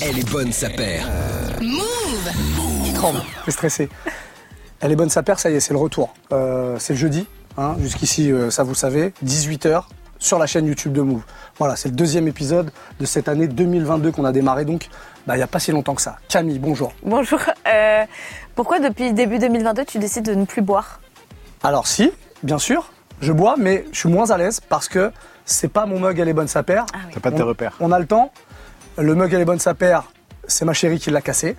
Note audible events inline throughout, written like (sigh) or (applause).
Elle est bonne, sa paire. Il tremble, il est stressé. Elle est bonne sa paire, ça y est, c'est le retour. Euh, c'est le jeudi, hein, jusqu'ici, euh, ça vous savez, 18h sur la chaîne YouTube de Move. Voilà, c'est le deuxième épisode de cette année 2022 qu'on a démarré donc bah, il n'y a pas si longtemps que ça. Camille, bonjour. Bonjour. Euh, pourquoi depuis début 2022 tu décides de ne plus boire? Alors si, bien sûr, je bois, mais je suis moins à l'aise parce que c'est pas mon mug, elle est bonne sa paire. Ah oui. T'as pas tes On- repères. On a le temps. Le mug, elle est bonne sa paire. C'est ma chérie qui l'a cassé.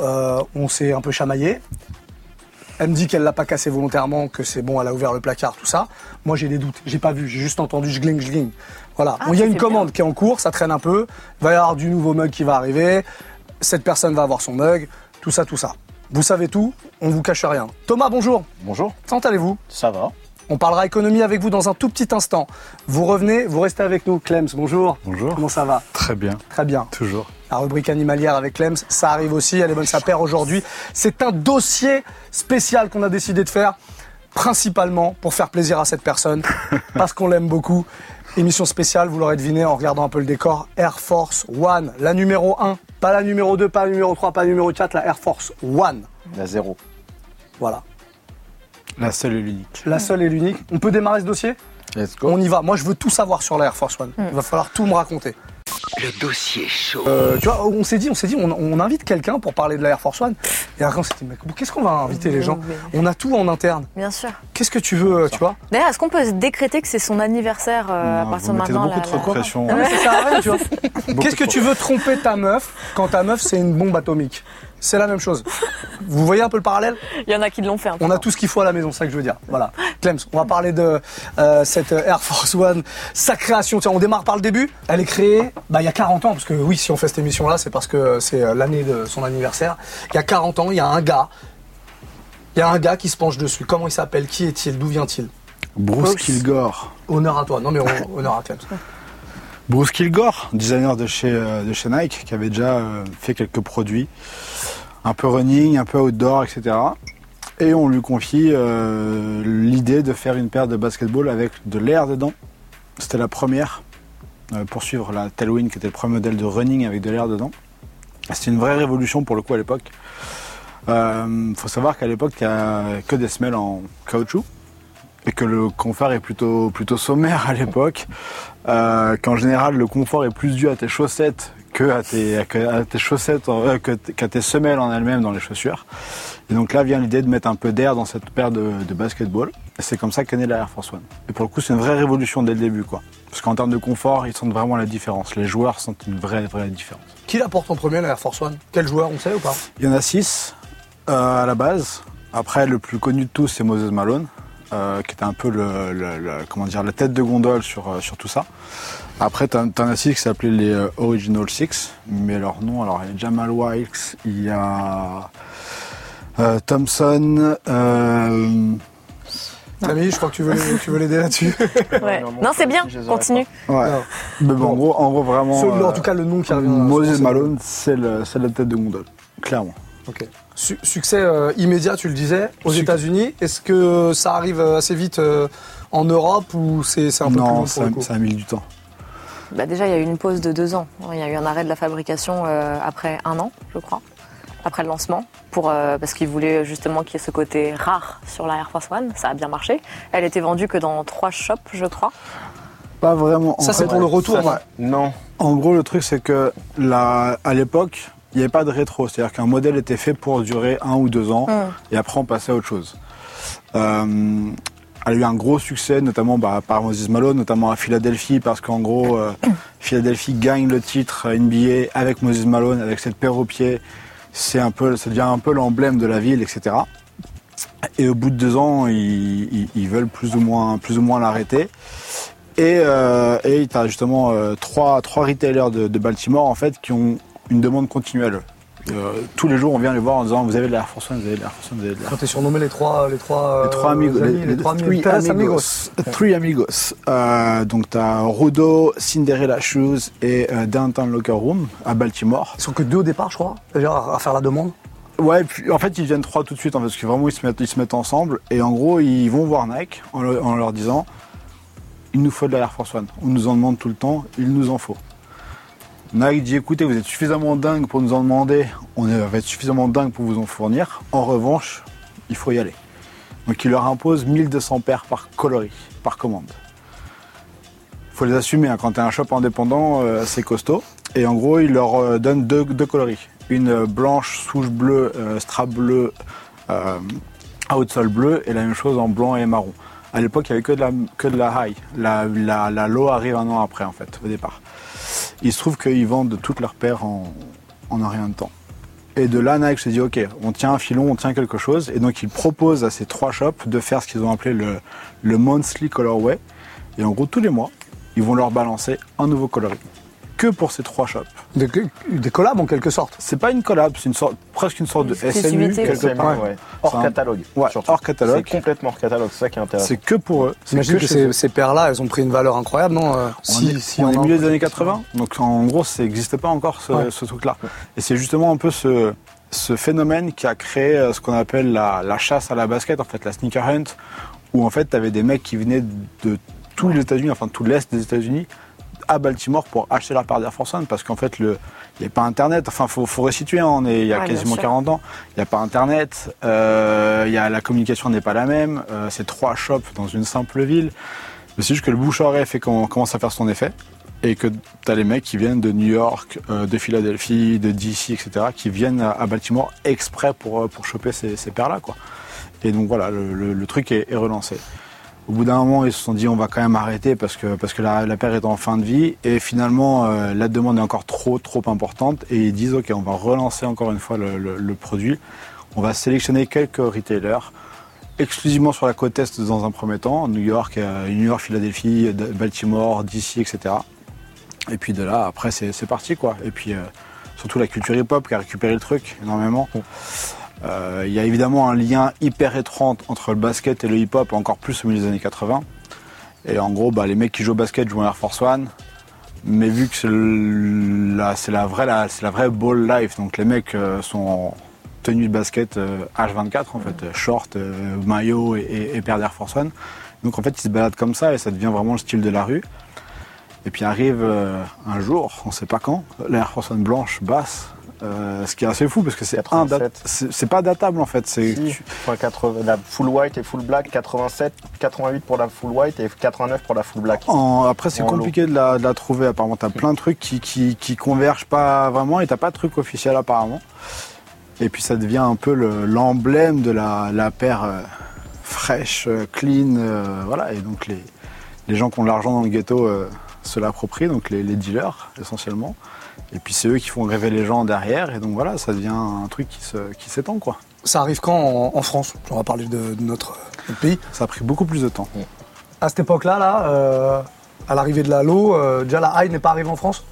Euh, on s'est un peu chamaillé. Elle me dit qu'elle l'a pas cassé volontairement, que c'est bon, elle a ouvert le placard, tout ça. Moi, j'ai des doutes. J'ai pas vu. J'ai juste entendu jgling, jgling. Voilà. Ah, Bon, Il y a une commande qui est en cours, ça traîne un peu. Il va y avoir du nouveau mug qui va arriver. Cette personne va avoir son mug. Tout ça, tout ça. Vous savez tout. On vous cache rien. Thomas, bonjour. Bonjour. Comment allez-vous? Ça va. On parlera économie avec vous dans un tout petit instant. Vous revenez, vous restez avec nous. Clems, bonjour. Bonjour. Comment ça va? Très bien. Très bien. Toujours. La rubrique animalière avec Clems, ça arrive aussi. Elle est bonne sa paire aujourd'hui. C'est un dossier spécial qu'on a décidé de faire, principalement pour faire plaisir à cette personne, (laughs) parce qu'on l'aime beaucoup. Émission spéciale, vous l'aurez deviné en regardant un peu le décor. Air Force One, la numéro 1, pas la numéro 2, pas la numéro 3, pas la numéro 4, la Air Force One. La zéro. Voilà. La seule et l'unique. La seule et l'unique. On peut démarrer ce dossier? Let's On y va. Moi, je veux tout savoir sur la Air Force One. Il va falloir tout me raconter. Le dossier chaud. Euh, tu vois, on s'est dit, on s'est dit, on, on invite quelqu'un pour parler de la Air Force One. Et après, on s'est dit, mais qu'est-ce qu'on va inviter les gens? On a tout en interne. Bien sûr. Qu'est-ce que tu veux, euh, tu vois? D'ailleurs, est-ce qu'on peut se décréter que c'est son anniversaire euh, à partir de maintenant beaucoup la- trop la- de pression. Non, mais ça sert à rien, tu vois. (laughs) Qu'est-ce que tu veux tromper ta meuf quand ta meuf c'est une bombe atomique? C'est la même chose. Vous voyez un peu le parallèle? Il y en a qui l'ont fait. hein, On a tout ce qu'il faut à la maison, c'est ça que je veux dire. Voilà. Clems, on va parler de euh, cette Air Force One, sa création. Tiens, on démarre par le début. Elle est créée bah, il y a 40 ans, parce que oui, si on fait cette émission-là, c'est parce que c'est euh, l'année de son anniversaire. Il y a 40 ans, il y a un gars. Il y a un gars qui se penche dessus. Comment il s'appelle? Qui est-il? D'où vient-il? Bruce Bruce. Kilgore. Honneur à toi. Non mais on- honneur à Clems. Bruce Kilgore, designer de chez, euh, de chez Nike, qui avait déjà euh, fait quelques produits, un peu running, un peu outdoor, etc. Et on lui confie euh, l'idée de faire une paire de basketball avec de l'air dedans. C'était la première, pour suivre la Tailwind, qui était le premier modèle de running avec de l'air dedans. C'était une vraie révolution pour le coup à l'époque. Il faut savoir qu'à l'époque, il n'y a que des semelles en caoutchouc et que le confort est plutôt sommaire à l'époque. Euh, qu'en général, le confort est plus dû à tes chaussettes que à tes, que- à tes chaussettes, en- euh, qu'à tes semelles en elles-mêmes dans les chaussures. Et donc là vient l'idée de mettre un peu d'air dans cette paire de, de basketball. Et c'est comme ça qu'est née la Air Force One. Et pour le coup, c'est une vraie révolution dès le début, quoi. Parce qu'en termes de confort, ils sentent vraiment la différence. Les joueurs sentent une vraie, vraie différence. Qui la porte en premier, la Air Force One? Quel joueur, on sait ou pas? Il y en a six euh, à la base. Après, le plus connu de tous, c'est Moses Malone, euh, qui était un peu le, le- le- comment dire, la tête de gondole sur, euh, sur tout ça. Après, t'en t'en as six qui s'appelaient les euh, Original Six, mais leur nom, alors il y a Jamal Wilkes, il y a euh, Thompson, euh, Camille, je crois que tu veux, tu veux l'aider là-dessus. (laughs) Ouais. Non, c'est bien. Continue. ouais. Mais bon, en gros, en gros vraiment. En tout cas, le nom qui revient. Moses Malone, c'est le- c'est la tête de gondole, clairement. Ok. Su- succès euh, immédiat, tu le disais, aux États-Unis. Est-ce que ça arrive euh, assez vite euh, en Europe ou c'est c'est un peu plus long Non, pour ça, le coup ça a mis du temps. Bah, déjà, il y a eu une pause de deux ans. Il y a eu un arrêt de la fabrication euh, après un an, je crois, après le lancement, pour, euh, parce qu'ils voulaient justement qu'il y ait ce côté rare sur la Air Force One. Ça a bien marché. Elle était vendue que dans trois shops, je crois. Pas vraiment. Ça, En c'est fait, pour le retour. ça, ouais. Non. En gros, le truc, c'est que la, à l'époque, il n'y avait pas de rétro. C'est-à-dire qu'un modèle était fait pour durer un ou deux ans, Mm. et après, on passait à autre chose. Euh, elle a eu un gros succès, notamment bah, par Moses Malone, notamment à Philadelphie, parce qu'en gros, euh, Philadelphie gagne le titre NBA avec Moses Malone, avec cette paire au pied. C'est un peu, ça devient un peu l'emblème de la ville, etc. Et au bout de deux ans, ils, ils- ils veulent plus ou moins, plus ou moins l'arrêter. Et euh, et tu as justement euh, trois, trois retailers de, de Baltimore en fait qui ont une demande continuelle. Euh, tous les jours, on vient les voir en disant vous avez de l'Air Force One, vous avez de l'Air Force One, vous avez de l'Air Quand t'es surnommé les trois, les trois, les trois euh, amigos. amis, les, trois three amigos. Three amigos. Euh, donc tu as Rudo, Cinderella Shoes et euh, Downtown Locker Room à Baltimore. Ils sont que deux au départ, je crois, à faire la demande. Ouais, puis en fait ils viennent trois tout de suite fait, parce que vraiment ils se mettent, ils se mettent ensemble et en gros ils vont voir Nike en, le- en leur disant il nous faut de la Air Force One. On nous en demande tout le temps, il nous en faut. Nike dit écoutez, vous êtes suffisamment dingue pour nous en demander, on va être suffisamment dingue pour vous en fournir. En revanche, il faut y aller. Donc il leur impose 1200 paires par coloris, par commande. Faut les assumer, hein. quand tu es un shop indépendant, euh, c'est costaud. Et en gros, il leur euh, donne deux, deux coloris. Une euh, blanche, souche bleue, strap bleu, euh, outsole bleu, et la même chose en blanc et marron. À l'époque, il n'y avait que de la, de high. La low arrive un an après, en fait, au départ. Il se trouve qu'ils vendent toutes leurs paires en, en un rien de temps. Et de là, Nike se dit, OK, on tient un filon, on tient quelque chose. Et donc, ils proposent à ces trois shops de faire ce qu'ils ont appelé le, le monthly colorway. Et en gros, tous les mois, ils vont leur balancer un nouveau coloris. Que pour ces trois shops. Des, des collabs en quelque sorte. C'est pas une collab, c'est une sorte, presque une sorte de SMU quelque SMU, part. ouais. Hors C'est un- catalogue. Ouais, hors catalogue. C'est complètement hors catalogue, c'est ça qui est intéressant. C'est que pour eux. J'imagine que, chez ces, paires-là, elles ont pris une valeur incroyable, non euh, on est, on est milieu des années 80, donc en gros, ça n'existait pas encore ce, Ouais. ce truc-là. Et c'est justement un peu ce, ce phénomène qui a créé euh, ce qu'on appelle la, la chasse à la basket, en fait, la sneaker hunt, où en fait, tu avais des mecs qui venaient de tous les États-Unis, enfin tout l'Est des États-Unis, à Baltimore pour acheter leur paire d'Air Force One, parce qu'en fait, le- il n'y a pas Internet, enfin, faut, faut resituer, hein, on est il y a Ouais, quasiment sûr. 40 ans, il n'y a pas Internet, euh, il y a, la communication n'est pas la même, euh, c'est trois shops dans une simple ville. Mais c'est juste que le bouche à fait qu'on commence à faire son effet et que tu as les mecs qui viennent de New York, euh, de Philadelphie, de DC, etc., qui viennent à, à Baltimore exprès pour, euh, pour choper ces, ces paires-là. Quoi. Et donc voilà, le, le- le truc est, est relancé. Au bout d'un moment, ils se sont dit on va quand même arrêter parce que, parce que la, la paire est en fin de vie. Et finalement, euh, la demande est encore trop, trop importante. Et ils disent ok, on va relancer encore une fois le, produit. On va sélectionner quelques retailers exclusivement sur la côte est dans un premier temps, New York, euh, New York, Philadelphie, Baltimore, DC, etc. Et puis de là, après, c'est c'est parti, quoi. Et puis, euh, surtout la culture hip-hop qui a récupéré le truc énormément. Euh, Il y a évidemment un lien hyper étrange entre le basket et le hip-hop, encore plus au milieu des années 80. Et en gros, bah, les mecs qui jouent au basket jouent en Air Force One. Mais vu que c'est la, vraie- ball life, donc les mecs euh, sont en tenue de basket euh, H24, en fait, euh, short, euh, maillot et, et, et paire d'Air Force One. Donc en fait, ils se baladent comme ça et ça devient vraiment le style de la rue. Et puis arrive euh, un jour, on sait pas quand, l'Air Force One blanche basse, euh, ce qui est assez fou parce que c'est un dat- 87. c'est c'est pas datable en fait. C'est Si, enfin, 80 la full white et full black, 87, 88 pour la full white et 89 pour la full black. En- après, c'est compliqué de la, de la trouver. Apparemment, t'as plein de trucs qui, qui, qui convergent pas vraiment et t'as pas de truc officiel apparemment. Et puis ça devient un peu le- l'emblème de la, la paire euh, fraîche, euh, clean, euh, voilà. Et donc les, les gens qui ont de l'argent dans le ghetto se l'approprient, donc les, les dealers essentiellement. Et puis c'est eux qui font rêver les gens derrière. Et donc voilà, ça devient un truc qui se- qui s'étend quoi. Ça arrive quand en, en France? On va parler de, de notre, notre pays. Ça a pris beaucoup plus de temps. À cette époque-là, là, euh, à l'arrivée de la low, euh, déjà la high n'est pas arrivée en France?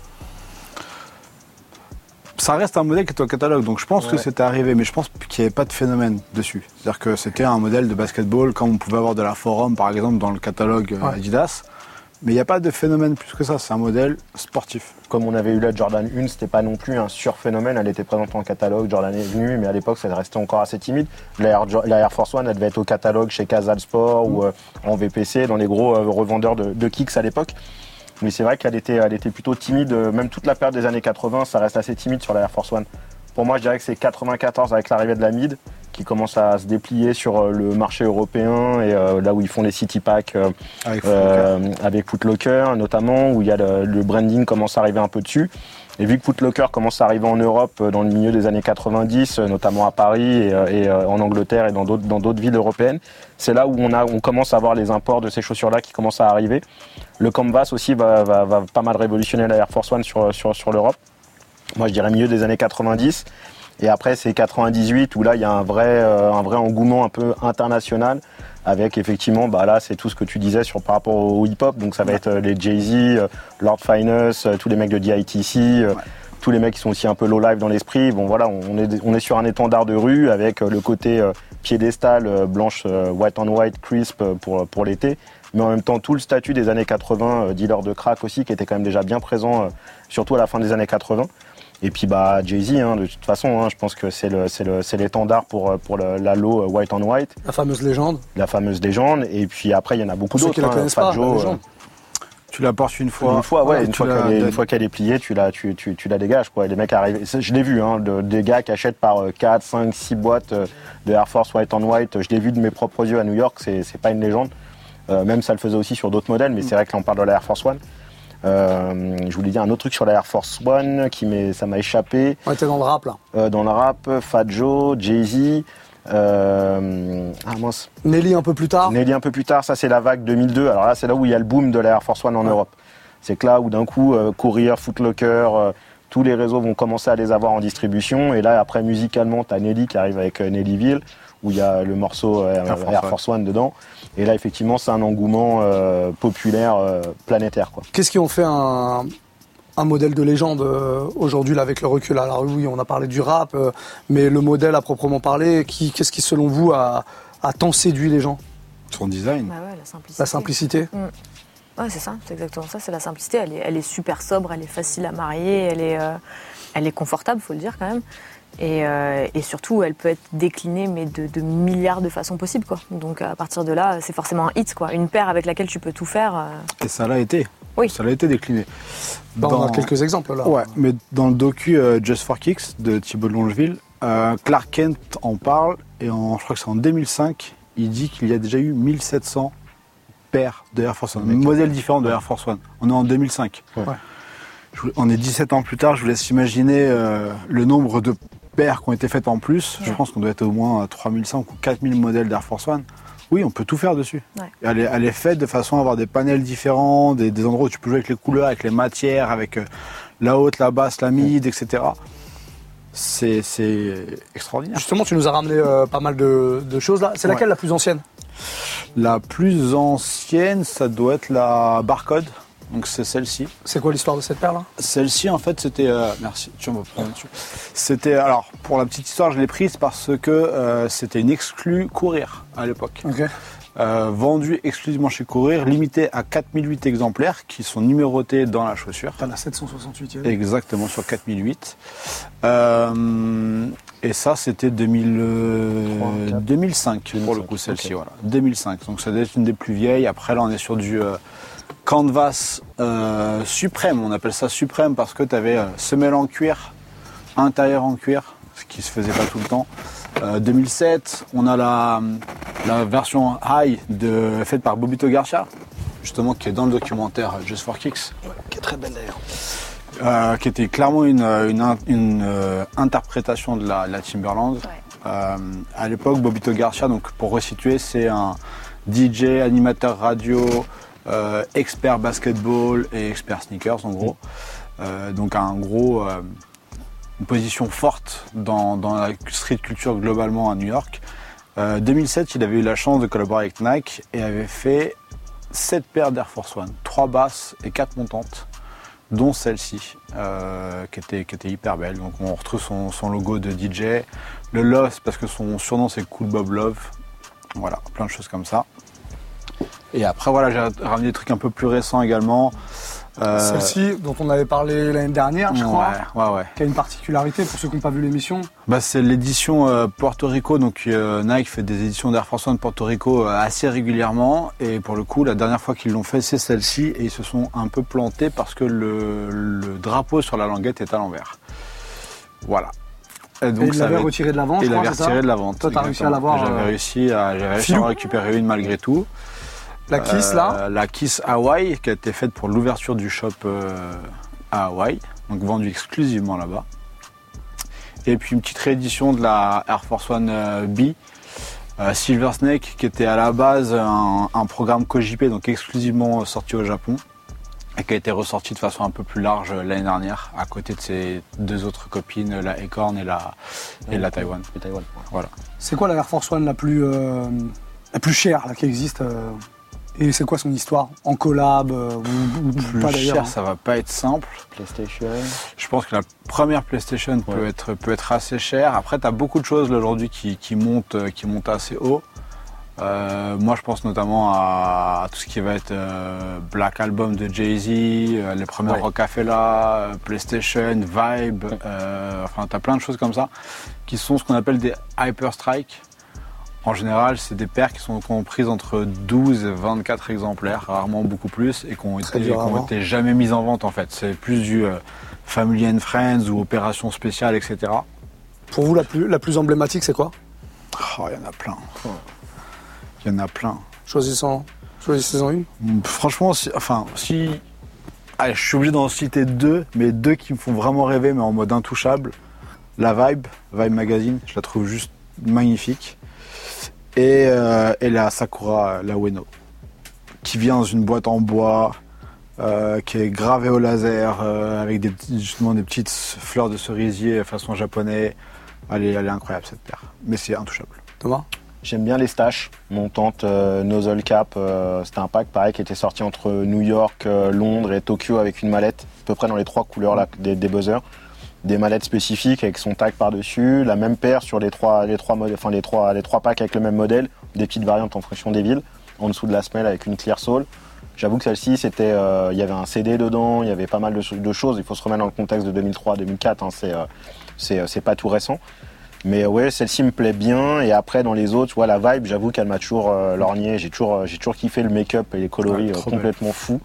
Ça reste un modèle qui est au catalogue, donc je pense que c'était arrivé, mais je pense qu'il n'y avait pas de phénomène dessus. C'est-à-dire que c'était un modèle de basketball, comme on pouvait avoir de la Forum, par exemple, dans le catalogue euh, Ouais. Adidas. Mais il n'y a pas de phénomène plus que ça, c'est un modèle sportif. Comme on avait eu la Jordan 1, c'était pas non plus un surphénomène. Elle était présente en catalogue, Jordan est mais à l'époque, ça restait encore assez timide. La Air, Force One, elle devait être au catalogue chez Casal Sport ou euh, en VPC, dans les gros euh, revendeurs de, kicks à l'époque. Mais c'est vrai qu'elle était, elle était plutôt timide. euh, Même toute la période des années 80, ça reste assez timide sur la Air Force One. Pour moi, je dirais que c'est 94 avec l'arrivée de la mid qui commence à se déplier sur euh, le marché européen et euh, là où ils font les city packs euh, Avec euh, avec Footlocker notamment, où il y a le, le branding commence à arriver un peu dessus. Et vu que Footlocker commence à arriver en Europe dans le milieu des années 90, euh, notamment à Paris et, et, en Angleterre et dans d'autres dans d'autres villes européennes, c'est là où on a on commence à voir les imports de ces chaussures-là qui commencent à arriver. Le canvas aussi va, va, va pas mal révolutionner la Air Force One sur sur, sur l'Europe. Moi, je dirais milieu des années 90. Et après, c'est 98 où là, il y a un vrai, euh, un vrai engouement un peu international avec effectivement, bah là, c'est tout ce que tu disais sur par rapport au hip-hop. Donc, ça va être euh, les Jay-Z, euh, Lord Finest, euh, tous les mecs de DITC, tous les mecs qui sont aussi un peu low life dans l'esprit. Bon, voilà, on est, on est sur un étendard de rue avec le côté euh, piédestal, euh, blanche, euh, white on white, crisp pour, pour l'été. Mais en même temps, tout le statut des années 80, euh, dealer de crack aussi, qui était quand même déjà bien présent, euh, surtout à la fin des années 80. Et puis bah Jay-Z, hein, de toute façon, hein, je pense que c'est le, c'est le, c'est l'étendard pour, euh, pour le- la low euh, white on white, La fameuse légende. la fameuse légende. Et puis après, il y en a beaucoup d'autres. qui la hein, connaissent Fat pas, Joe, la euh. Tu la portes une fois. Une fois, ouais, une, fois la qu'elle est, une donnes. fois qu'elle est pliée, tu la, tu, tu, tu la dégages. Quoi. Et les mecs arrivent. Je l'ai vu, hein, de- des gars qui achètent par euh, 4, 5, 6 boîtes de Air Force White on White. Je l'ai vu de mes propres yeux à New York, c'est c'est pas une légende. Euh, même ça le faisait aussi sur d'autres modèles, mais c'est vrai que là on parle de la Air Force One. Euh, je voulais dire un autre truc sur la Air Force One qui m'est- ça m'a échappé. On était dans le rap là. Euh, dans le rap, Fat Joe, Jay-Z. euh, ah mince. Nelly un peu plus tard. Nelly un peu plus tard, ça c'est la vague 2002. Alors là, c'est là où il y a le boom de la Air Force One en Europe. C'est que là où d'un coup, euh, Courier, Footlocker, euh, tous les réseaux vont commencer à les avoir en distribution. Et là, après, musicalement, tu as Nelly qui arrive avec Nellyville, où il y a le morceau euh, Air Force Air One. Force One dedans. Et là, effectivement, c'est un engouement euh, populaire euh, planétaire. Quoi. Qu'est-ce qui ont fait un, un modèle de légende euh, aujourd'hui là avec le recul Alors oui, on a parlé du rap, euh, mais le modèle à proprement parler, qu'est-ce qui selon vous a, a tant séduit les gens? Son design. Bah ouais, la simplicité. La simplicité Ouais, c'est ça, c'est exactement ça, c'est la simplicité. Elle est, elle est super sobre, elle est facile à marier, elle est, euh, elle est confortable, faut le dire quand même. Et, euh, et surtout, elle peut être déclinée, mais de, de milliards de façons possibles. Quoi. Donc à partir de là, c'est forcément un hit. Quoi. Une paire avec laquelle tu peux tout faire. euh, Et ça l'a été. Oui. Ça l'a été décliné. On Dans- a quelques exemples là. Ouais, mais dans le docu euh, Just for Kicks de Thibault de Longeville, euh, Clark Kent en parle et en, je crois que c'est en 2005, il dit qu'il y a déjà eu 1700 paires de Air Force One, modèles différents de Air Force One. On est en 2005. Ouais. Je vous- on est 17 ans plus tard, je vous laisse imaginer euh, le nombre de paires qui ont été faites en plus. Je pense qu'on doit être au moins à 3500 ou 4000 modèles d'Air Force One. Oui, on peut tout faire dessus. Ouais. Elle, est, elle est faite de façon à avoir des panels différents, des, des endroits où tu peux jouer avec les couleurs, avec les matières, avec euh, la haute, la basse, la mid, etc. C'est extraordinaire. Justement, tu nous as ramené euh, pas mal de, de choses là. C'est Ouais. laquelle la plus ancienne? La plus ancienne, ça doit être la Barcode. Donc c'est celle-ci. C'est quoi l'histoire de cette paire là Celle-ci, en fait, c'était. euh, merci, tu me prendre dessus. C'était. Alors, pour la petite histoire, je l'ai prise parce que euh, c'était une exclue courir à l'époque. Ok. Euh, vendue exclusivement chez Courir, limitée à 4008 exemplaires qui sont numérotés dans la chaussure. T'as la 768 Exactement, sur 4008. Euh, et ça, c'était 2000, euh, Trois, quatre. 2005 pour le coup, 2005, celle-ci. Voilà. 2005. Donc ça doit être une des plus vieilles. Après, là, on est sur du canvas euh, suprême. On appelle ça suprême parce que tu avais semelle en cuir, intérieur en cuir, ce qui se faisait pas tout le temps. Euh, 2007, on a la, la version high de, faite par Bobito Garcia, justement, qui est dans le documentaire Just for Kicks Qui est très belle d'ailleurs. euh, qui était clairement une, une, in- une, euh, interprétation de la, la Timberland. Euh, à l'époque, Bobito Garcia, donc pour resituer, c'est un DJ, animateur radio, euh, expert basketball et expert sneakers en gros. Euh, donc un gros, euh, position forte dans, la street culture globalement à New York. Euh, 2007, il avait eu la chance de collaborer avec Nike et avait fait 7 paires d'Air Force One, 3 basses et 4 montantes dont celle-ci, qui, était, qui était hyper belle. Donc on retrouve son, son logo de DJ. Le Lost, parce que son surnom c'est Cool Bob Love. Voilà, plein de choses comme ça. Et après, voilà, j'ai ramené des trucs un peu plus récents également. Euh, Celle-ci, dont on avait parlé l'année dernière, je crois, Ouais, ouais, ouais. qui a une particularité pour ceux qui n'ont pas vu l'émission. Bah, c'est l'édition euh, Porto Rico. Donc euh, Nike fait des éditions d'Air Force One Porto Rico euh, assez régulièrement. Et pour le coup, la dernière fois qu'ils l'ont fait, c'est celle-ci. Et ils se sont un peu plantés parce que le, le drapeau sur la languette est à l'envers. Voilà. Et Et donc il ça l'avait avait- retiré de la vente, Et il crois, avait c'est ça retiré de la vente. Toi, t'as réussi à l'avoir, J'avais réussi, à, réussi à en récupérer une malgré tout. La Kiss Euh, là, La Kiss Hawaii qui a été faite pour l'ouverture du shop euh, à Hawaï, donc vendue exclusivement là-bas. Et puis une petite réédition de la Air Force One euh, B, euh, Silver Snake, qui était à la base un, un programme KOJP, donc exclusivement sorti au Japon, et qui a été ressorti de façon un peu plus large euh, l'année dernière, à côté de ses deux autres copines, la Acorn et la, et la Taïwan. Voilà. c'est quoi la Air Force One la plus, euh, la plus chère là, qui existe euh, Et c'est quoi son histoire En collab euh, ou, ou Plus pas d'ailleurs cher, hein ça va pas être simple. PlayStation. Je pense que la première PlayStation peut, être, peut être assez chère. Après, tu as beaucoup de choses aujourd'hui qui, qui, montent, euh, qui montent assez haut. Euh, moi, je pense notamment à, à tout ce qui va être euh, Black Album de Jay-Z, euh, les premières Ouais. Rocafella, PlayStation, Vibe. euh, enfin, tu as plein de choses comme ça qui sont ce qu'on appelle des Hyper Strike. En général, c'est des paires qui sont comprises entre 12 et 24 exemplaires, rarement beaucoup plus, et qui ont Très été, jamais mises en vente en fait. C'est plus du euh, Family and Friends ou Opération Spéciale, etc. Pour vous, la plus, la plus emblématique, c'est quoi? Oh, il y en a plein. Il y en a plein. Choisissez-en une. Mm, Franchement, si, enfin, si. Allez, je suis obligé d'en citer deux, mais deux qui me font vraiment rêver, mais en mode intouchable. La Vibe, Vibe Magazine, je la trouve juste magnifique. Et, euh, et la Sakura, la Ueno, qui vient dans une boîte en bois, euh, qui est gravée au laser, euh, avec des, justement des petites fleurs de cerisier façon japonais. Elle est, elle est incroyable cette paire, mais c'est intouchable. Thomas? J'aime bien les staches montantes euh, nozzle cap. euh, C'était un pack pareil qui était sorti entre New York, euh, Londres et Tokyo avec une mallette, à peu près dans les trois couleurs là, des, des buzzers. Des mallettes spécifiques avec son tag par-dessus, la même paire sur les trois, les trois, enfin, les trois, les trois packs avec le même modèle, des petites variantes en fonction des villes, en dessous de la semelle avec une clear sole. J'avoue que celle-ci, c'était, euh, il y avait un CD dedans, il y avait pas mal de, cho- de choses. Il faut se remettre dans le contexte de 2003-2004, hein, c'est, euh, c'est, euh, c'est pas tout récent. Mais ouais, celle-ci me plaît bien. Et après, dans les autres, tu vois, la vibe, j'avoue qu'elle m'a toujours euh, lorgné. J'ai toujours, j'ai toujours kiffé le make-up et les coloris Ouais, complètement fous.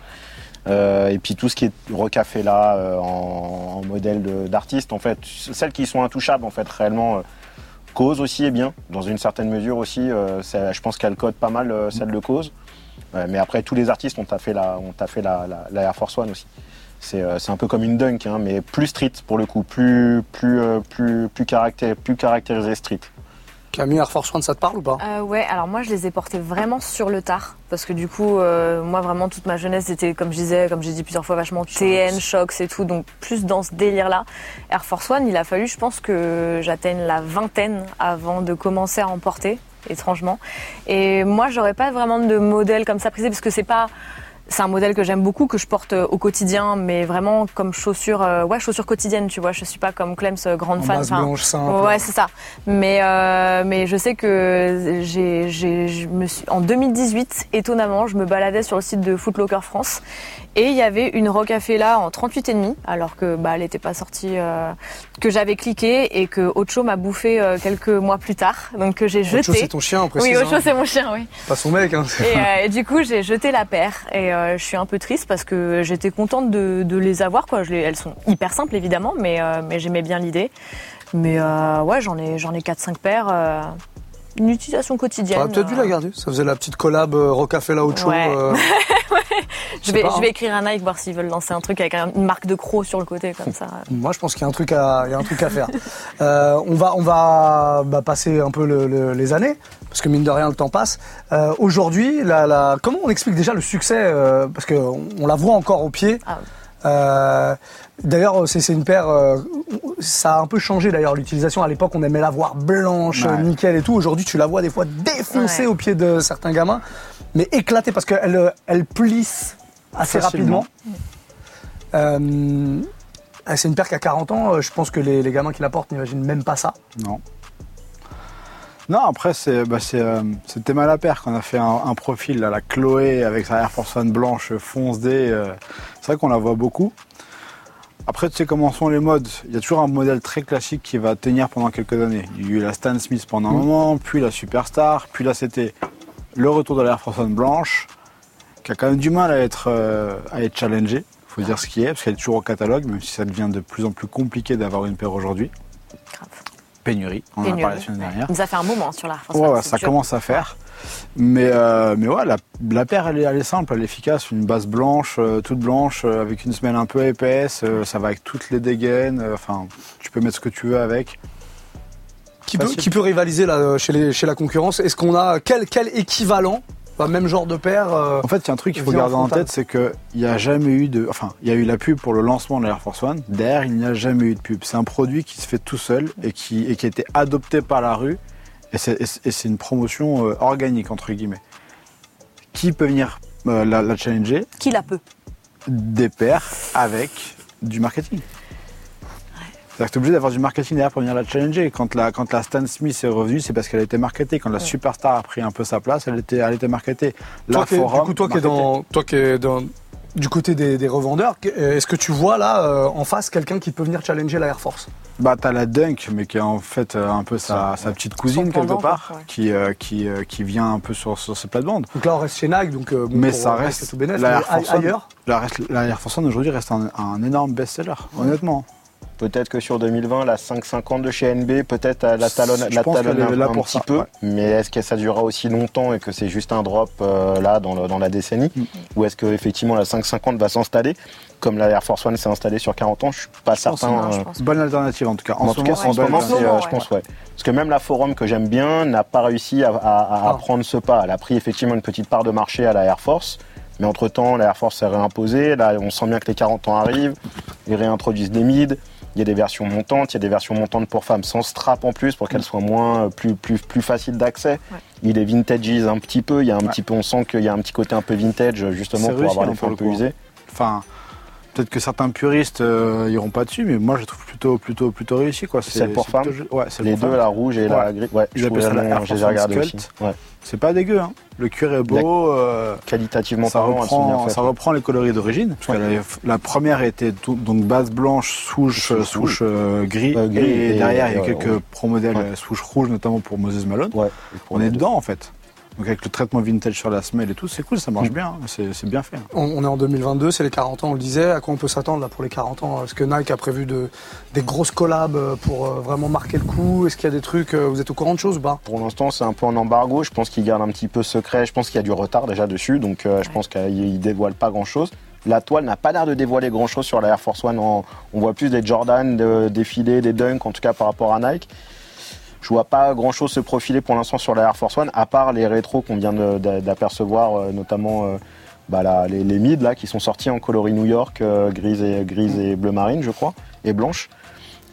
Euh, et puis tout ce qui est recafé là, euh, en, en modèle d'artiste, en fait, celles qui sont intouchables, en fait, réellement. euh, Cause aussi est bien, dans une certaine mesure aussi. euh, je pense qu'elle code pas mal euh, celle de Cause. Mais après, tous les artistes ont taffé la, ont taffé la, la, Air Force One aussi. C'est un peu comme une dunk, hein, mais plus street pour le coup, plus, plus, plus, plus, caractér- plus caractérisé street. Camille, Air Force One, ça te parle ou pas? Euh, ouais, alors moi je les ai portés vraiment sur le tard parce que du coup, euh, moi vraiment toute ma jeunesse c'était comme je disais, comme j'ai dit plusieurs fois, vachement TN, Shox et tout, donc plus dans ce délire-là. Air Force One, il a fallu, je pense que j'atteigne la vingtaine avant de commencer à en porter, étrangement. Et moi, j'aurais pas vraiment de modèle comme ça prisé parce que c'est pas c'est un modèle que j'aime beaucoup, que je porte euh, au quotidien, mais vraiment comme chaussure, euh, ouais, chaussure quotidienne, tu vois. Je suis pas comme Clems, euh, grande En fan. base blanche, simple. Ouais, c'est ça. Mais, euh, mais je sais que j'ai, j'ai, je me suis, en 2018, étonnamment, je me baladais sur le site de Footlocker France et il y avait une Rocafella en 38,5, alors que bah, elle n'était pas sortie, euh, que j'avais cliqué et que Ocho m'a bouffé quelques mois plus tard, donc que j'ai Ocho, jeté. c'est ton chien, en oui, précis. Ocho, c'est mon chien, oui. Pas son mec. Hein. Et, et du coup, j'ai jeté la paire et euh, je suis un peu triste parce que j'étais contente de, de les avoir. Quoi. Je les, elles sont hyper simples évidemment, mais, euh, mais j'aimais bien l'idée. Mais euh, ouais, j'en ai, j'en ai 4-5 paires. une utilisation quotidienne. T'aurais peut-être dû la garder. Ça faisait la petite collab Rocafella Ocho. Ouais. (laughs) (laughs) Je vais, pas, je hein. vais écrire à Nike voir s'ils veulent lancer un truc avec un- une marque de crocs sur le côté comme ça. Moi, je pense qu'il y a un truc à, il y a un truc à faire. (laughs) Euh, on va, on va bah, passer un peu le- le- les années, parce que mine de rien, le temps passe. Euh, Aujourd'hui, la, la- comment on explique déjà le succès euh, Parce qu'on on la voit encore au pied. Ah. Euh, d'ailleurs, c'est c'est une paire. euh, ça a un peu changé d'ailleurs l'utilisation. À l'époque, on aimait la voir blanche, Ouais. nickel et tout. Aujourd'hui, tu la vois des fois défoncée Ouais. au pied de certains gamins, mais éclatée parce qu'elle elle plisse assez Facilement. rapidement. Euh, c'est une paire qui a 40 ans. euh, Je pense que les, les gamins qui la portent n'imaginent même pas ça. Non. Non, après, c'est, bah, euh, c'était mal à paire qu'on a fait un, un profil, là, la Chloé avec sa Air Force One blanche fonce D. euh, c'est vrai qu'on la voit beaucoup. Après, tu sais comment sont les modes? Il y a toujours un modèle très classique qui va tenir pendant quelques années. Il y a eu la Stan Smith pendant un moment, puis la Superstar, puis là, c'était le retour de la Air Force One blanche, qui a quand même du mal à être, euh, à être challengée. faut dire ce qui est, parce qu'elle est toujours au catalogue, même si ça devient de plus en plus compliqué d'avoir une paire aujourd'hui. Pénurie, on en a Pénurie, parlé la semaine dernière. Il nous a fait un moment sur la Force One, ouais, ça dur. commence à faire. Mais, euh, mais ouais, la, la paire, elle est, elle est simple, elle est efficace. Une base blanche, euh, toute blanche, euh, avec une semelle un peu épaisse. ça va avec toutes les dégaines. Enfin, tu peux mettre ce que tu veux avec. Qui peut, Facile. qui peut rivaliser là, euh, chez, les, chez la concurrence Est-ce qu'on a quel, quel équivalent bah, Même genre de paire euh, En fait, il y a un truc qu'il faut garder en tête, c'est qu'il n'y a jamais eu de. Enfin, il y a eu la pub pour le lancement de l'Air Force One. Derrière, il n'y a jamais eu de pub. C'est un produit qui se fait tout seul et qui, et qui a été adopté par la rue. Et c'est, et une promotion euh, organique, entre guillemets. Qui peut venir euh, la, la challenger? Qui la peut? Des paires avec du marketing. C'est-à-dire que tu es obligé d'avoir du marketing derrière pour venir la challenger. Quand la, quand la Stan Smith est revenue, c'est parce qu'elle a été marketée. Quand la Superstar a pris un peu sa place, elle était, elle était marketée. toi Forum, Du coup, toi qui es dans, toi qui es dans, du côté des, des revendeurs, euh, est-ce que tu vois là euh, en face quelqu'un qui peut venir challenger la Air Force? Bah t'as la Dunk, mais qui est en fait euh, un peu sa, sa petite cousine quelque part, quoi, ouais. qui, euh, qui, euh, qui vient un peu sur, sur ces plates-bandes. Donc là on reste chez Nike, donc euh, bon, Mais ça reste tout bénef, la Air Force One. ailleurs? La, Air Force aujourd'hui reste un, un énorme best-seller, honnêtement. Peut-être que sur 2020, la 550 de chez NB, peut-être la talonne, la talonne un, là un pour petit ça, peu. ouais. Mais est-ce que ça durera aussi longtemps et que c'est juste un drop euh, là dans, le- dans la décennie? Mm. Ou est-ce que effectivement la 550 va s'installer? Comme la Air Force One s'est installée sur 40 ans Je suis pas certain. Non, euh, pense. Bonne alternative en tout cas. en, tout cas, en ce bonne moment, euh, je pense, ouais. Parce que même la Forum que j'aime bien n'a pas réussi à, à- à Ah. prendre ce pas. Elle a pris effectivement une petite part de marché à la Air Force. Mais entre-temps, la Air Force s'est réimposée. Là, on sent bien que les 40 ans arrivent. Ils réintroduisent des mids. Il y a des versions montantes. Il y a des versions montantes pour femmes sans strap en plus pour qu'elles soient moins, euh, plus, plus, plus faciles d'accès. Ouais. Il est vintageise un petit peu. Il y a un Ouais. petit peu, on sent qu'il y a un petit côté un peu vintage justement pour avoir hein, les le un peu coup. usées. Enfin, peut-être que certains puristes euh, iront pas dessus, mais moi je trouve plutôt, plutôt, plutôt réussi. Quoi. C'est- pour femmes plutôt- Ouais, celle Les pour deux, la rouge et la grise. Ouais, je ça la Air Force. Ouais. C'est pas dégueu, hein. Le cuir est beau. euh, Qualitativement ça, parlant, reprend, faites. ça reprend les coloris d'origine. La, première était tout- donc base blanche, souche, Souche souche euh, gris, Euh, gris et, et- derrière il y a quelques pro modèles souche rouge, notamment pour Moses Malone. Ouais. On est dedans en fait. Donc avec le traitement vintage sur la semelle et tout, c'est cool, ça marche Mm. bien, hein. c'est bien fait. On, on est en 2022, c'est les 40 ans, on le disait. À quoi on peut s'attendre là pour les 40 ans? Est-ce que Nike a prévu de, des grosses collabs euh, pour euh, vraiment marquer le coup? Est-ce qu'il y a des trucs euh, Vous êtes au courant de choses ou pas? Pour l'instant, c'est un peu en embargo. Je pense qu'il garde un petit peu secret. Je pense qu'il y a du retard déjà dessus. Donc, euh, je pense qu'il ne dévoile pas grand-chose. La toile n'a pas l'air de dévoiler grand-chose sur la Air Force One. On voit plus des Jordan de- défiler, des Dunk, en tout cas par rapport à Nike. Je vois pas grand-chose se profiler pour l'instant sur la Air Force One, à part les rétros qu'on vient d'apercevoir, euh, notamment euh, bah, les, les mids qui sont sortis en coloris New York, euh, grise, et, bleu marine, je crois, et blanche.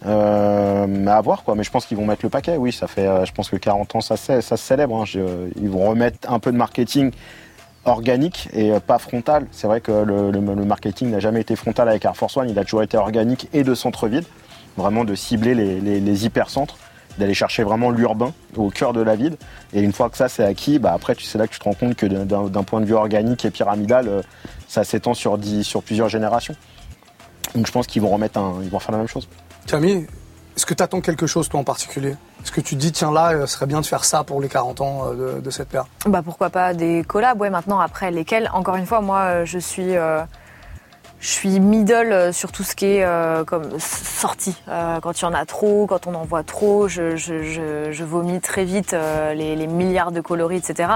Mais à voir quoi, mais je pense qu'ils vont mettre le paquet, oui, ça fait, je pense que 40 ans ça, se- célèbre, hein. Ils vont remettre un peu de marketing organique et pas frontal. C'est vrai que le marketing n'a jamais été frontal avec Air Force One, il a toujours été organique et de centre-ville, vraiment de cibler les, les, les hypercentres, d'aller chercher vraiment l'urbain au cœur de la ville. Et une fois que ça c'est acquis, bah après tu c'est là que tu te rends compte que d'un d'un point de vue organique et pyramidal, euh, ça s'étend sur, dix- sur plusieurs générations. Donc je pense qu'ils vont remettre un, ils vont faire la même chose. Camille, est-ce que tu attends quelque chose toi en particulier? Est-ce que tu te dis, tiens là, euh, ce serait bien de faire ça pour les 40 ans euh, de, de cette paire? Bah pourquoi pas des collabs, ouais maintenant après lesquels, encore une fois moi je suis euh, je suis middle euh, sur tout ce qui est euh, comme s- sorti. Euh, quand il y en a trop, quand on en voit trop, je, je, je, je vomis très vite euh, les, les milliards de coloris, etc.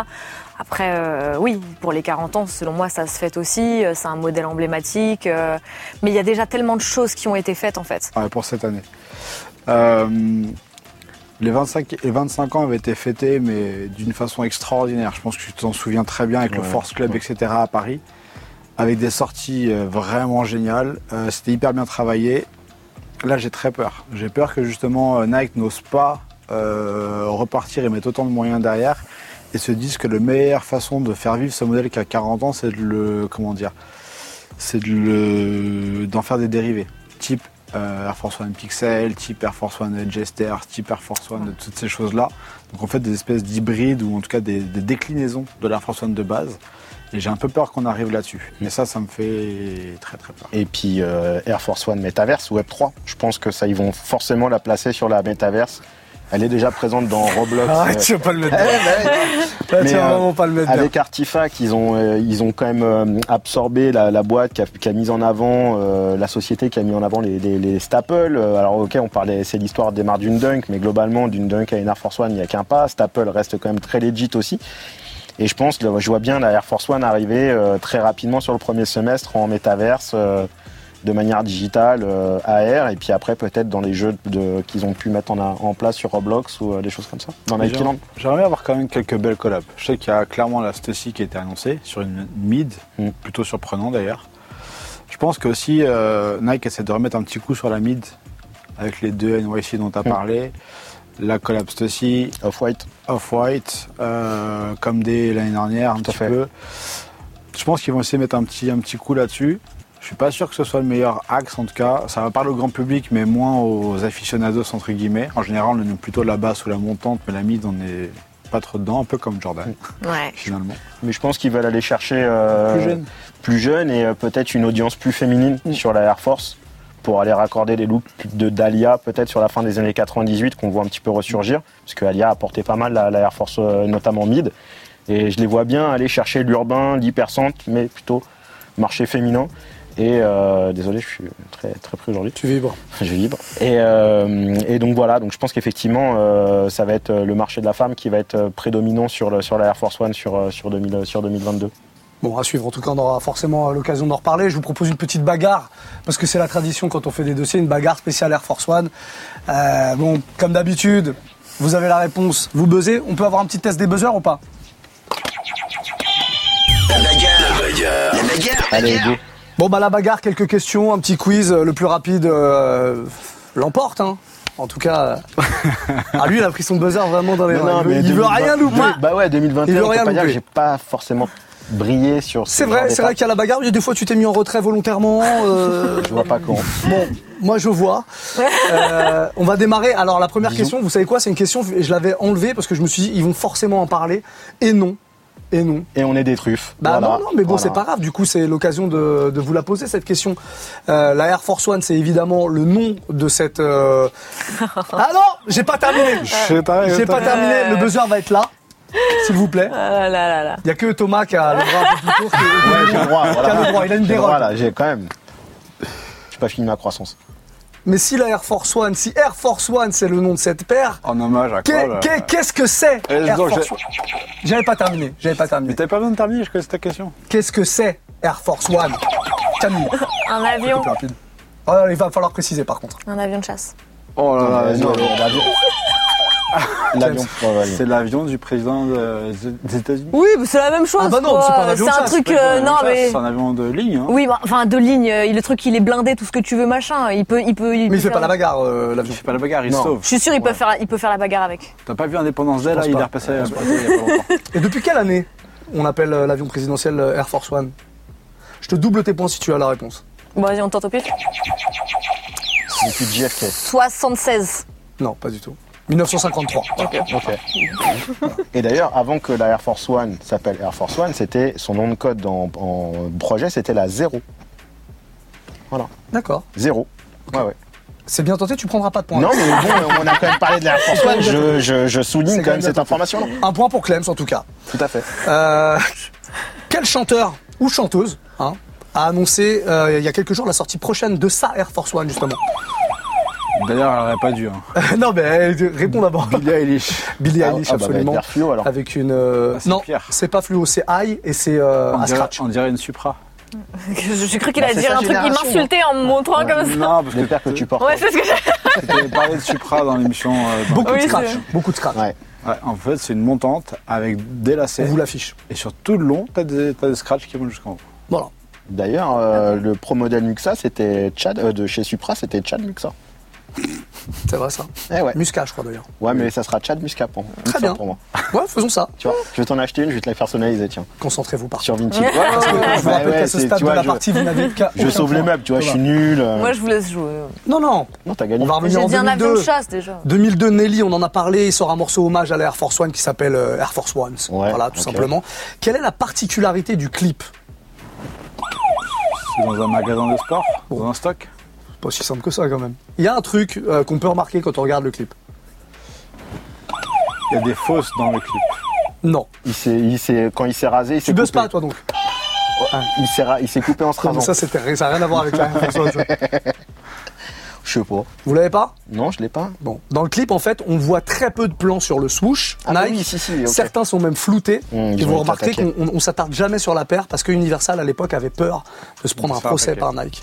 Après, euh, oui, pour les 40 ans, selon moi, ça se fait aussi. C'est un modèle emblématique. euh, mais il y a déjà tellement de choses qui ont été faites, en fait. Ouais, pour cette année. Euh, les, 25, et 25 ans avaient été fêtés, mais d'une façon extraordinaire. Je pense que tu t'en souviens très bien avec le Force Club, ouais. etc. à Paris, avec des sorties euh, vraiment géniales. Euh, C'était hyper bien travaillé. Là, j'ai très peur. J'ai peur que justement euh, Nike n'ose pas repartir et mettre autant de moyens derrière et se disent que la meilleure façon de faire vivre ce modèle qui a 40 ans, c'est de le. Comment dire C'est de d'en faire des dérivés. Type Air Force One Pixel, type Air Force One Jester, type Air Force One, toutes ces choses-là. Donc en fait des espèces d'hybrides ou en tout cas des déclinaisons de l'Air Force One de base. Et j'ai un peu peur qu'on arrive là-dessus. Mais ça, ça me fait très très peur. Et puis euh, Air Force One Metaverse, Web 3. Je pense que ça, ils vont forcément la placer sur la Metaverse. Elle est déjà présente dans Roblox. Arrête, euh, tu vas pas le mettre eh, mais- (laughs) Là, mais, euh, vraiment pas le mettre bien. Avec Artifact, ils ont, euh, ils ont quand même euh, absorbé la, la boîte qui a, qui a mis en avant, euh, la société qui a mis en avant les, les, les staples. Euh, Alors ok, on parlait, c'est l'histoire démarre d'une Dunk, mais globalement d'une Dunk à une Air Force One, il n'y a qu'un pas. Staple reste quand même très legit aussi. Et je pense que je vois bien la Air Force One arriver euh, très rapidement sur le premier semestre en métaverse, euh, de manière digitale, euh, AR, et puis après peut-être dans les jeux de- qu'ils ont pu mettre en, en place sur Roblox ou des choses comme ça. Dans. J'aimerais bien avoir quand même quelques belles collabs. Je sais qu'il y a clairement la Stussy qui a été annoncée sur une mid, Mm. plutôt surprenant d'ailleurs. Je pense que aussi euh, Nike essaie de remettre un petit coup sur la mid avec les deux NYC dont tu as Mm. parlé. La collab Stussy, Off-White. Off-White, euh, comme dès l'année dernière un Tout petit fait. peu. Je pense qu'ils vont essayer de mettre un petit, un petit coup là-dessus. Je suis pas sûr que ce soit le meilleur axe en tout cas. Ça va parler au grand public mais moins aux aficionados entre guillemets. En général on est plutôt la basse ou la montante mais la mid on est pas trop dedans, un peu comme Jordan, Ouais. finalement. Mais je pense qu'ils veulent aller chercher euh, Plus jeune. plus jeune et euh, peut-être une audience plus féminine Mm. sur la Air Force pour aller raccorder les looks de Dalia peut-être sur la fin des années 98 qu'on voit un petit peu ressurgir parce que Alia a porté pas mal la, la Air Force euh, notamment mid et je les vois bien aller chercher l'urbain, l'hypercentre mais plutôt marché féminin et euh, désolé je suis très très pris aujourd'hui Tu vibres. (laughs) je vibre. Et, euh, et donc voilà, donc je pense qu'effectivement, euh, ça va être le marché de la femme qui va être prédominant sur, le, sur la Air Force One sur, sur, 2000, sur 2022. Bon, à suivre. En tout cas, on aura forcément l'occasion d'en reparler. Je vous propose une petite bagarre, parce que c'est la tradition quand on fait des dossiers, une bagarre spéciale Air Force One. Euh, bon, comme d'habitude, vous avez la réponse, vous buzzez. On peut avoir un petit test des buzzers ou pas? La bagarre. La bagarre. Allez, go. Bon, bah la bagarre, quelques questions, un petit quiz, euh, le plus rapide euh, l'emporte. Hein. En tout cas, euh, (laughs) ah lui, il a pris son buzzer vraiment dans les mains. il veut, il veut 2020 rien louper. Bah ouais, 2021, Il veut rien pas dire que louper. j'ai pas forcément brillé sur ce C'est vrai, c'est vrai qu'il y a la bagarre. Il y a des fois, tu t'es mis en retrait volontairement. euh, (laughs) Je vois pas comment. Bon, moi je vois. (laughs) Euh, on va démarrer. Alors la première Disons. question, vous savez quoi C'est une question, je l'avais enlevée parce que je me suis dit, ils vont forcément en parler. Et non. Et non. Et on est des truffes. Bah Voilà. non, non, mais bon, Voilà. c'est pas grave. Du coup, c'est l'occasion de, de vous la poser cette question. Euh, la Air Force One, c'est évidemment le nom de cette. euh, (laughs) Ah non, j'ai pas terminé. J'ai pas terminé. Le buzzer va être là, (laughs) s'il vous plaît. Ah là là là là. Il y a que Thomas qui a le bras un peu plus court. que- Ouais, j'ai le droit. Qui a Voilà. le droit, il a une dérobe. là, j'ai quand même. J'ai pas fini ma croissance. Mais si la Air Force One, si Air Force One, c'est le nom de cette paire, En hommage à quoi Qu'est-ce que c'est Eh, Air donc, Force One? J'avais pas terminé, j'avais pas Mais terminé. t'avais pas besoin de terminer, je connais ta question. Qu'est-ce que c'est Air Force One? Camille, (laughs) Un avion. plus rapide. Oh, il va falloir préciser par contre. Un avion de chasse. Oh là là, Euh, vas-y, non, allez. (laughs) L'avion. C'est l'avion du président de- des États-Unis. Oui, c'est la même chose. Ah bah non, c'est pas un avion C'est un truc. C'est euh, non, mais. Un avion de ligne. Hein. Oui, bah, enfin de ligne. euh, Le truc, il est blindé, tout ce que tu veux, machin. Il peut, il peut. Mais peut il fait faire- pas la bagarre, euh, l'avion. Il fait pas la bagarre, il Non. sauve. Je suis sûr, il peut faire, il peut faire la bagarre avec. T'as pas vu Indépendance Day là Il est repassé à Poitiers il y a pas longtemps. Et depuis quelle année on appelle euh, l'avion présidentiel euh, Air Force One? Je te double tes points si tu as la réponse. Bon, vas-y, on tente au pif. Depuis JFK. 76. Non, pas du tout. 1953. Ok. Et d'ailleurs, avant que la Air Force One s'appelle Air Force One, c'était son nom de code en, en projet, c'était la 0. D'accord. 0. Ouais, ouais. C'est bien tenté, tu prendras pas de points. Non, mais bon, on a quand même parlé de la Air Force One. Je, (laughs) je, je souligne quand quand même cette bien information-là. Un point pour Clems en tout cas. Tout à fait. Euh, quel chanteur ou chanteuse hein, a annoncé euh, il y a quelques jours la sortie prochaine de sa Air Force One justement? D'ailleurs, elle aurait pas dû. Hein. (laughs) Non mais euh, réponds d'abord. Billie Eilish. Billie Ah, Eilish ah, bah, absolument. être fluo alors. Avec une euh, Ah, c'est non, c'est pas fluo, c'est high et c'est euh, On à dirait, scratch. on dirait une Supra. J'ai cru qu'il Bah, allait c'est dire un truc. Il m'insultait en me montrant comme ça. Non, parce que paires que tu portes. Ouais, c'est ce que j'ai. tu avais parlé de Supra dans l'émission. euh, Beaucoup Oui, de scratch, c'est- beaucoup de scratch. Ouais. Ouais, en fait, c'est une montante avec des On lacets. vous l'affiche. Et sur tout le long, t'as des, des scratchs qui vont jusqu'en haut. Voilà. D'ailleurs, euh, le pro modèle Muxa, c'était Chad, euh, de chez Supra, c'était Chad Muxa. C'est vrai ça. Eh ouais. Muscat je crois d'ailleurs. Ouais, mais ça sera Chad Musca pour, Très bien. pour moi. Ouais, faisons ça. Tu vois, je vais t'en acheter une, je vais te la personnaliser, tiens. Concentrez-vous par Sur Vinci. Je vous Ouais, rappelle qu'à ce stade tu de la je- partie, vous n'avez qu'à Je sauve les meubles, tu vois, je suis nul. euh. Moi, je vous laisse jouer. Non, non. Non, t'as gagné. On va revenir J'ai en dit un avion 2002. de chasse déjà. 2002, Nelly, on en a parlé, il sort un morceau hommage à la Air Force One qui s'appelle euh, Air Force Ones. Ouais, voilà, tout simplement. Quelle est la particularité du clip? C'est dans un magasin de sport, dans un stock? Pas aussi simple que ça quand même. Il y a un truc euh, qu'on peut remarquer quand on regarde le clip. Il y a des fausses dans le clip. Non. Il s'est, il s'est, quand il s'est rasé, il s'est Tu coupé. pas toi donc. Il s'est, ra- il s'est coupé en se Non, mais rasant. ça, c'était, ça n'a rien à voir avec la (laughs) One. ça. Je sais pas. Vous l'avez pas? Non, je l'ai pas. Bon. Dans le clip, en fait, on voit très peu de plans sur le swoosh. Ah bah Nike. oui, si, si, ok. Certains sont même floutés. Mmh, et ils vous ont été remarquez attaqués. qu'on on- on s'attarde jamais sur la paire parce que Universal à l'époque avait peur de se prendre un procès par Nike.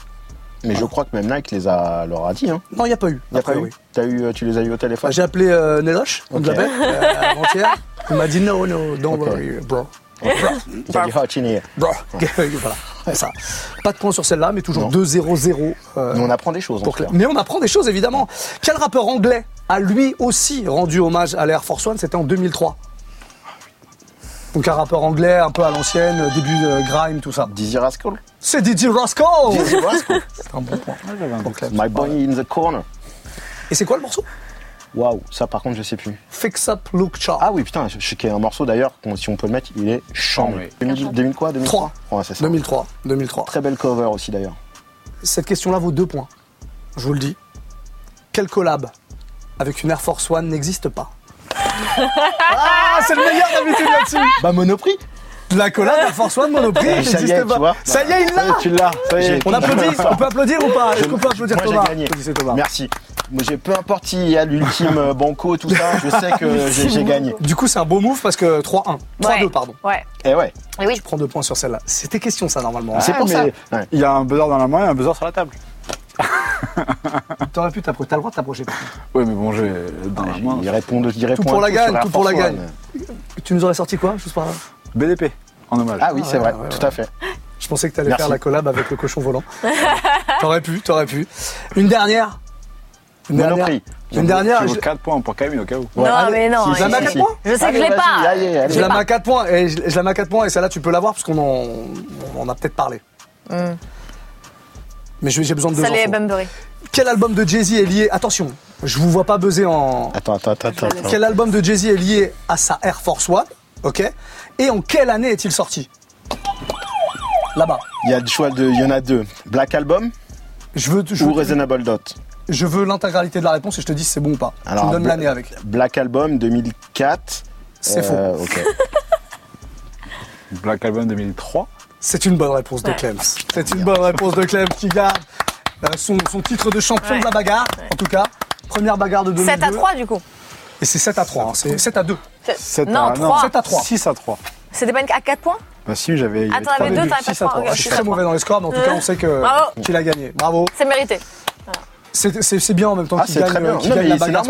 Mais je crois que même Nike les a, leur a dit. Hein. Non, il n'y a pas eu. Il y a Après, pas eu. oui. Eu, euh, tu les as eu au téléphone? J'ai appelé euh, Neloche, on Ok. l'appelle, euh, (laughs) avant-hier. Il m'a dit no, no, don't worry, bro. T'as dit hot in here. Bro. (laughs) voilà, ça. Pas de point sur celle-là, mais toujours Non. 2-0-0. euh, Mais on apprend des choses. en pour tout cas. Mais on apprend des choses, évidemment. Quel rappeur anglais a lui aussi rendu hommage à l'Air Force One? C'était en 2003. Donc un rappeur anglais un peu à l'ancienne, euh, début de grime, tout ça. Dizzy Rascal. C'est DJ Roscoe Dizzy Rascal. C'est un bon point. Un. My boy in the corner. Et c'est quoi le morceau? Waouh, ça par contre, je sais plus. Fix Up Look Sharp. Ah oui, putain, je sais qu'il y a un morceau d'ailleurs, si on peut le mettre, il est chambé. 2000, 2000 quoi? 2003 Ouais, c'est ça. 2003. 2003. Très belle cover aussi d'ailleurs. Cette question-là vaut deux points. Je vous le dis. Quel collab avec une Air Force One n'existe pas? Ah, c'est le meilleur d'habitude là-dessus Bah Monoprix La collab Air Force One Monoprix Ça y est, n'existe tu pas. vois. Ça y est, il l'a Tu l'as, ça y est. J'ai- On applaudit On peut applaudir ou pas? Est-ce qu'on peut applaudir Moi Thomas? j'ai gagné. Thomas? Merci. Moi, j'ai peu importe s'il y a l'ultime euh, banco et tout ça, je sais que (laughs) j'ai gagné. Du coup, c'est un beau move parce que 3-1. 3-2, Ouais. pardon. Ouais. Et ouais, Et oui. Je prends deux points sur celle-là. C'était question, ça, normalement. c'est Ah, pour ça. mais Ouais. Il y a un buzzer dans la main et un buzzer sur la table. T'aurais pu t'approcher. T'as le droit de t'approcher. Oui, mais bon, dans la main. Il répond, il répond pour à la tout gagne, tout pour la gagne. Tu nous aurais sorti quoi Juste par là BDP, en hommage. Ah oui, c'est ouais, vrai, tout à fait. Je pensais que t'allais faire la collab avec le cochon volant. (laughs) t'aurais pu, t'aurais pu. Une dernière. Une Monoprix. Une dernière. Tu je- veux 4 points pour Camille au cas où. Ouais. Non, allez, mais non. si, je la mets à quatre points Je sais que je l'ai pas. allez, allez. Je la pas. mets à 4 points et je, je la mets à 4 points et celle-là tu peux l'avoir parce qu'on en, on en a peut-être parlé. Mais j'ai besoin de deux infos. Bunbury. Quel album de Jay-Z est lié Attention, je vous vois pas buzzer en. Attends, attends, attends, attends. Quel album de Jay-Z est lié à sa Air Force One Ok? Et en quelle année est-il sorti? Là-bas. Il y a le choix de, il y en a deux. Black Album Je veux, je, ou Reasonable Doubt? je veux l'intégralité de la réponse et je te dis si c'est bon ou pas. tu Alors, me donnes Bla- l'année avec. Black Album 2004. C'est faux. Euh, Ok. Black Album 2003. C'est une bonne réponse de. Clems. C'est une bonne réponse de Clems qui garde euh, son, son titre de champion Ouais. de la bagarre, en tout cas. Première bagarre de 2002. 7 à 3 du coup. Et c'est 7 à 3, hein. c'est 7 à 2. C'est- 7 Non, à, 3. 7 à 3. 6 à 3. C'était pas une- à 4 points? Bah si, j'avais. trois avait deux, débuts. t'avais pas 6 à 3. trois. Je suis très mauvais dans les scores, mais en tout cas, on sait que qu'il a gagné. Bravo. C'est mérité. C'est bien en même temps Ah, qu'il gagne, très bien. qu'il Non, gagne mais la bagarre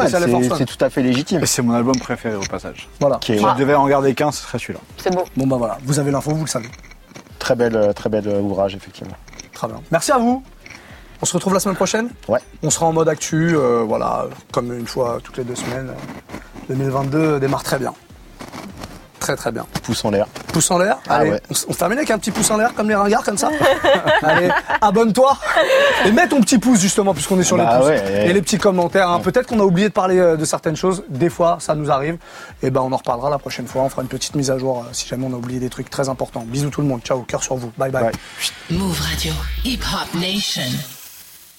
c'est tout à fait légitime. Et c'est mon album préféré au passage. Voilà. Qui est Si je devais en garder qu'un, ce serait celui-là. C'est beau. Bon bah voilà, vous avez l'info, vous le savez. Très belle, euh, très belle euh, ouvrage effectivement. Très bien. Merci à vous. On se retrouve la semaine prochaine. Ouais. On sera en mode actu, euh, voilà, comme une fois toutes les deux semaines. 2022 démarre très bien. Très très bien. Pouce en l'air. Pouce en l'air. Ah Allez, ouais. on, se termine avec un petit pouce en l'air comme les ringards comme ça. (laughs) Allez, abonne-toi et mets ton petit pouce justement puisqu'on est sur Bah les pouces ouais, ouais. et les petits commentaires. hein. Peut-être qu'on a oublié de parler euh, de certaines choses. Des fois, ça nous arrive. Et ben, on en reparlera la prochaine fois. On fera une petite mise à jour euh, si jamais on a oublié des trucs très importants. Bisous tout le monde. Ciao, cœur sur vous. bye. bye. Bye. Move Radio. Hip Hop Nation.